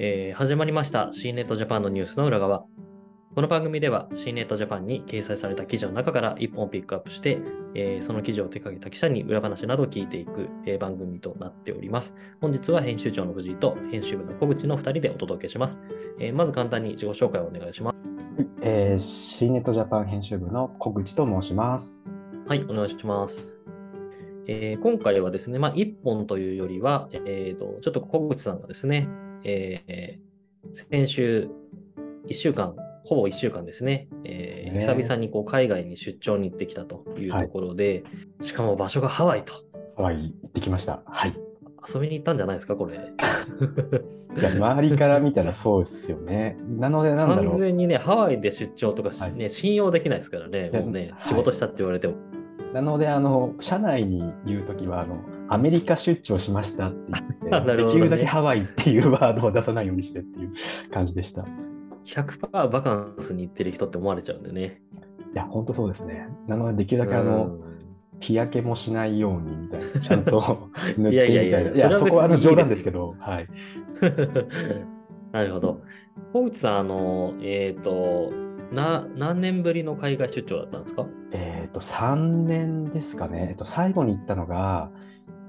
えー始まりました C ネットジャパンのニュースの裏側。この番組では C ネットジャパンに掲載された記事の中から1本ピックアップして、えーその記事を手掛けた記者に裏話などを聞いていく、えー番組となっております。本日は編集長の藤井と編集部の小口の2人でお届けします。えーまず簡単に自己紹介をお願いします。はい、えー、C ネットジャパン編集部の小口と申します。はい、お願いします。えー今回はですね、まあ、1本というよりは、えーと、ちょっと小口さんがですね、えー先週1週間、ほぼ1週間ですね、えーね久々にこう海外に出張に行ってきたというところで、しかも場所がハワイと。ハワイ行ってきました。はい。遊びに行ったんじゃないですか、これ。いや、周りから見たらそうですよね。なので、なんだ完ろう。全にね、ハワイで出張とかし、はいね、信用できないですからね、もうね、はい仕事したって言われても。なので、あの、社内に言うときは、あの、アメリカ出張しましたって言って、できるだけハワイっていうワードを出さないようにしてっていう感じでした。い100%バカンスに行ってる人って思われちゃうんでね。や、本当そうですね。なので、できるだけあの、うん日焼けもしないようにみたいな、ちゃんと 塗ってみいやたいな。いやいやいや、そこはあの冗談ですけど、はい。なるほど。小内さん、あの、えっ、と、な、何年ぶりの海外出張だったんですか？えっ、と、3年ですかね。えっと、最後に行ったのが、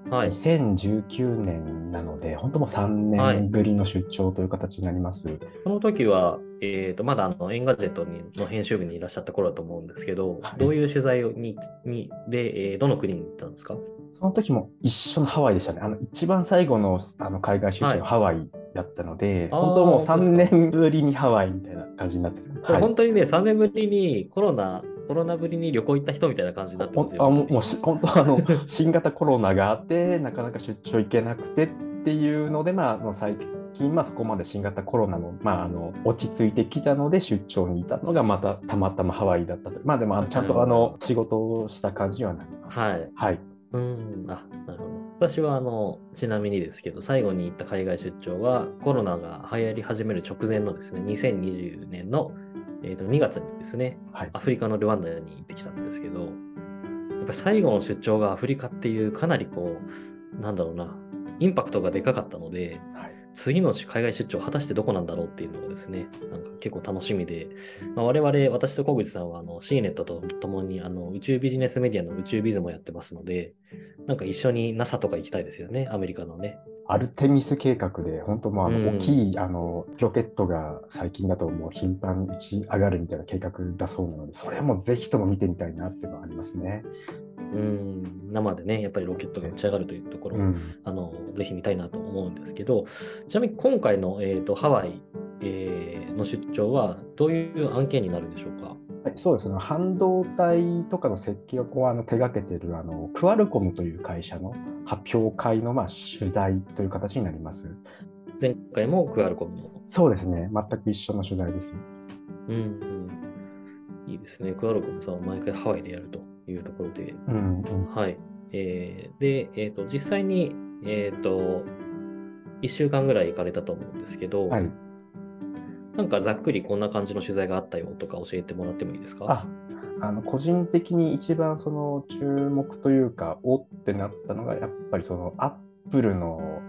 はい。2019年なので、本当もう3はい年ぶりの出張という形になります。この時は、えっ、と、まだあの、エンガジェットにの編集部にいらっしゃった頃だと思うんですけど、はいどういう取材をに、に、で、えーどの国に行ったんですか？その時も一緒のハワイでしたね。あの一番最後のあの海外出張ハワイだったので、あー本当もう3本当ですか年ぶりにハワイみたいな感じになってる。はい本当にね、3年ぶりにコロナ、コロナぶりに旅行行った人みたいな感じになってますよ。あもうもうし 本当あの新型コロナがあってなかなか出張行けなくてっていうので、まあ、あの最近、まあ、そこまで新型コロナも、まあ、あの落ち着いてきたので出張にいたのがまたたまたまハワイだったとまあでもちゃんとあの仕事をした感じにはなります。はい。はい、うん、あ、なるほど。私は、あの、ちなみにですけど、最後に行った海外出張は、コロナが流行り始める直前のですね、2020年の、えーと2月にですね、はいアフリカのルワンダに行ってきたんですけど、やっぱ最後の出張がアフリカっていう、かなりこう、なんだろうな、インパクトがでかかったので、はい次の海外出張、果たしてどこなんだろうっていうのがですね、なんか結構楽しみで、まあ、我々、私と小口さんはあの C ネットとともにあの宇宙ビジネスメディアの宇宙ビズもやってますので、なんか一緒に NASA とか行きたいですよね、アメリカのね。アルテミス計画で本当もうあのうん。大きいあのロケットが最近だともう頻繁に打ち上がるみたいな計画だそうなのでそれはもうぜひとも見てみたいなっていうのはありますね。うん、生でね、やっぱりロケットが打ち上がるというところを、うん。あのぜひ見たいなと思うんですけど、ちなみに今回の、えー、とハワイ、えーの出張はどういう案件になるんでしょうか？はい、そうですね。半導体とかの設計をこうあの手掛けているあのクアルコムという会社の発表会のまあ取材という形になります。前回もクアルコムの。そうですね。全く一緒の取材です。うん、うん。いいですね。クアルコムさんは毎回ハワイでやるというところで、うんうん、はい。えーで、えっ、と、実際に、えっ、と、1週間ぐらい行かれたと思うんですけど、はい。なんかざっくりこんな感じの取材があったよとか教えてもらってもいいですか？あの個人的に一番その注目というか、おってなったのが、やっぱりそのアップルの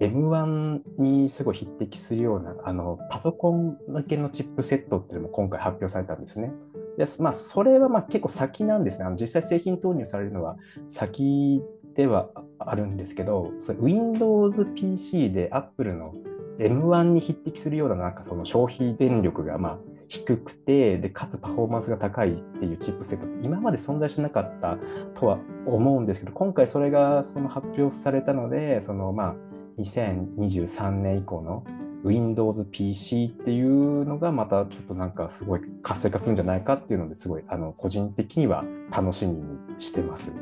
M1 にすごい匹敵するようなあのパソコン向けのチップセットっていうのも今回発表されたんですね。でまあ、それはま結構先なんですね。あの実際製品投入されるのは先ではあるんですけど、Windows PC で Apple の M1 に匹敵するようななんかその消費電力がまあ低くてでかつパフォーマンスが高いっていうチップセット今まで存在しなかったとは思うんですけど今回それがその発表されたのでそのまあ2023年以降の Windows PC っていうのがまたちょっとなんかすごい活性化するんじゃないかっていうのですごいあの個人的には楽しみにしてます。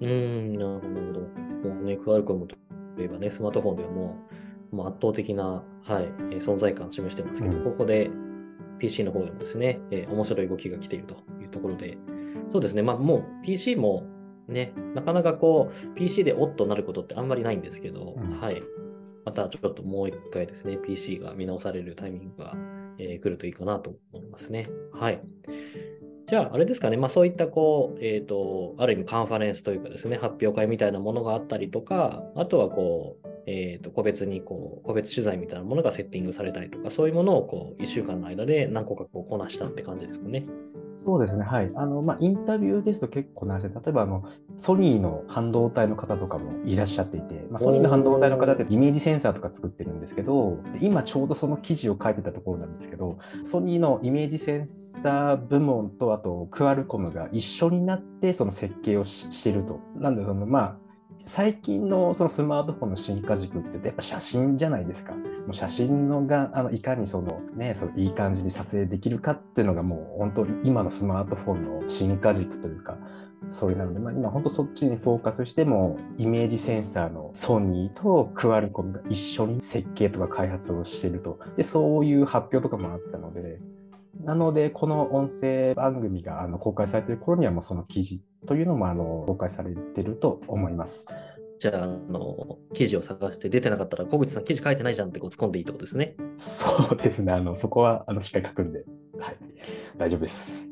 うん、なるほど。もうね、クアルコムといえばね、スマートフォンではもう、もう圧倒的な、はい、えー存在感を示してますけど、うんここで PC の方でもですね、えー面白い動きが来ているというところで、そうですね、まあもう PC もね、なかなかこう、PC でおっとなることってあんまりないんですけど、うんはい。またちょっともう一回ですね、PC が見直されるタイミングが、えー来るといいかなと思いますね。はい。じゃあ、あれですかね、まあそういったこう、えっ、と、ある意味カンファレンスというかですね、発表会みたいなものがあったりとか、あとはこう、えー、と個別にこう個別取材みたいなものがセッティングされたりとか、そういうものをこう1週間の間で何個かこうこなしたって感じですかね。そうですね、はい。あの、まあ、インタビューですと結構なしで、例えば、あの、ソニーの半導体の方とかもいらっしゃっていて、まあ、ソニーの半導体の方ってイメージセンサーとか作ってるんですけど、今ちょうどその記事を書いてたところなんですけど、ソニーのイメージセンサー部門と、あと、クアルコムが一緒になって、その設計をしてると。なんで、その、まあ、最近のそのスマートフォンの進化軸ってやっぱ写真じゃないですか。もう写真のがあのいかにその、ね、そのいい感じに撮影できるかっていうのがもう本当に今のスマートフォンの進化軸というかそれなので、まあ、今本当そっちにフォーカスしてもイメージセンサーのソニーとクアルコムが一緒に設計とか開発をしてるとでそういう発表とかもあったのでなので、この音声番組があの公開されている頃には、もうその記事というのもあの公開されていると思います。じゃあ、あの、記事を探して出てなかったら、小口さん、記事書いてないじゃんってこう突っ込んでいいってことですね。そうですね。あの、そこは、あの、しっかり書くんで、はい。大丈夫です。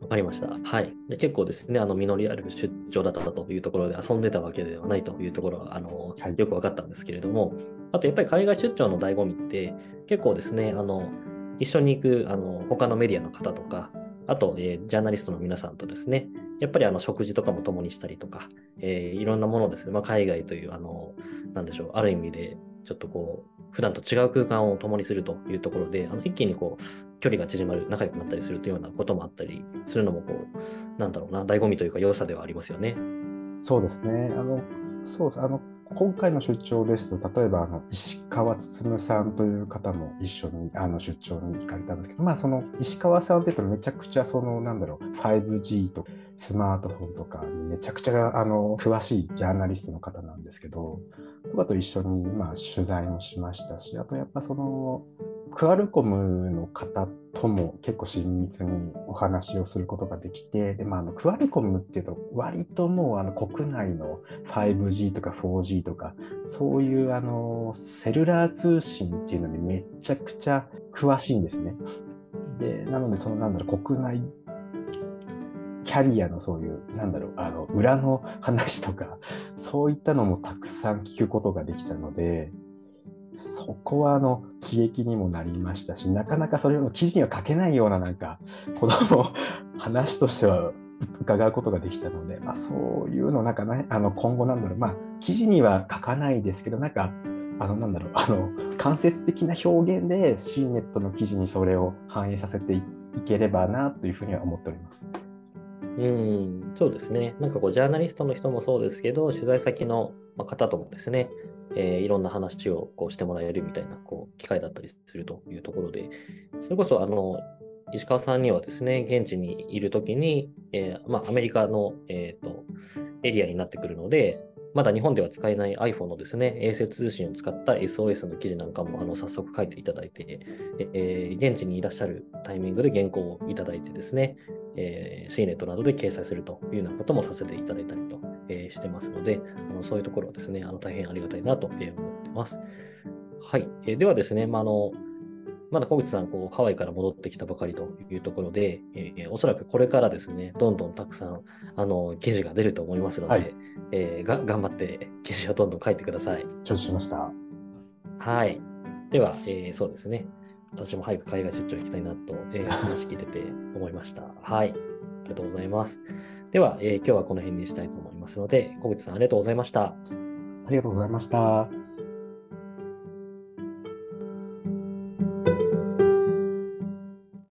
わかりました。はい。で結構ですね、あの、実りある出張だったというところで遊んでたわけではないというところは、あの、はい、よく分かったんですけれども、あと、やっぱり海外出張の醍醐味って、結構ですね、あの、一緒に行くあの他のメディアの方とか、あと、えー、ジャーナリストの皆さんとですね、やっぱりあの食事とかも共にしたりとか、えー、いろんなものですね、まあ、海外という、あの、なんでしょう、ある意味で、ちょっとこう、普段と違う空間を共にするというところで、あの一気にこう、距離が縮まる、仲良くなったりするというようなこともあったりするのも、こう、なんだろうな、醍醐味というか、良さではありますよね。そうですね。あの、そうあの今回の出張ですと、例えばあの石川進さんという方も一緒にあの出張に行かれたんですけど、まあ、その石川さんっていうと、めちゃくちゃその、なんだろう、5G とスマートフォンとかにめちゃくちゃあの詳しいジャーナリストの方なんですけど、とかと一緒にまあ取材もしましたし、あとやっぱその、クアルコムの方とも結構親密にお話をすることができて、でまあ、あのクアルコムっていうと、割ともうあの国内の 5G とか 4G とか、そういうあのセルラー通信っていうのにめちゃくちゃ詳しいんですね。で、なので、そのなんだろう、国内キャリアのそういう、なんだろう、あの裏の話とか、そういったのもたくさん聞くことができたので、そこはあの刺激にもなりましたし、なかなかそれを記事には書けないようななんか子供 話としては伺うことができたので、まあ、そういうのなんかね、あの今後なんだろう、まあ記事には書かないですけど、なんかあのなんだろう、あの間接的な表現で C ネットの記事にそれを反映させていければなというふうには思っております。うん、そうですね。なんかこう、ジャーナリストの人もそうですけど、取材先の方ともですね、えー、いろんな話をこうしてもらえるみたいなこう機会だったりするというところで、それこそあの石川さんにはですね、現地にいるときに、えー、まあ、アメリカの、えーと、エリアになってくるので、まだ日本では使えない iPhone のですね、衛星通信を使った SOS の記事なんかもあの早速書いていただいて、えー、現地にいらっしゃるタイミングで原稿をいただいてですね、えー、CNET などで掲載するというようなこともさせていただいたりと、えー、してますので、あのそういうところはですね、あの大変ありがたいなと思ってます。はい。えー、ではですね、まあ、あのまだ小口さん、こう、ハワイから戻ってきたばかりというところで、えー、おそらくこれからですね、どんどんたくさん、あの、記事が出ると思いますので、はい、えー、が頑張って記事をどんどん書いてください。承知しました。はい。では、えー、そうですね。私も早く海外出張行きたいなと、えー、話聞いてて思いました。はい。ありがとうございます。では、えー、今日はこの辺にしたいと思いますので、小口さんありがとうございました。ありがとうございました。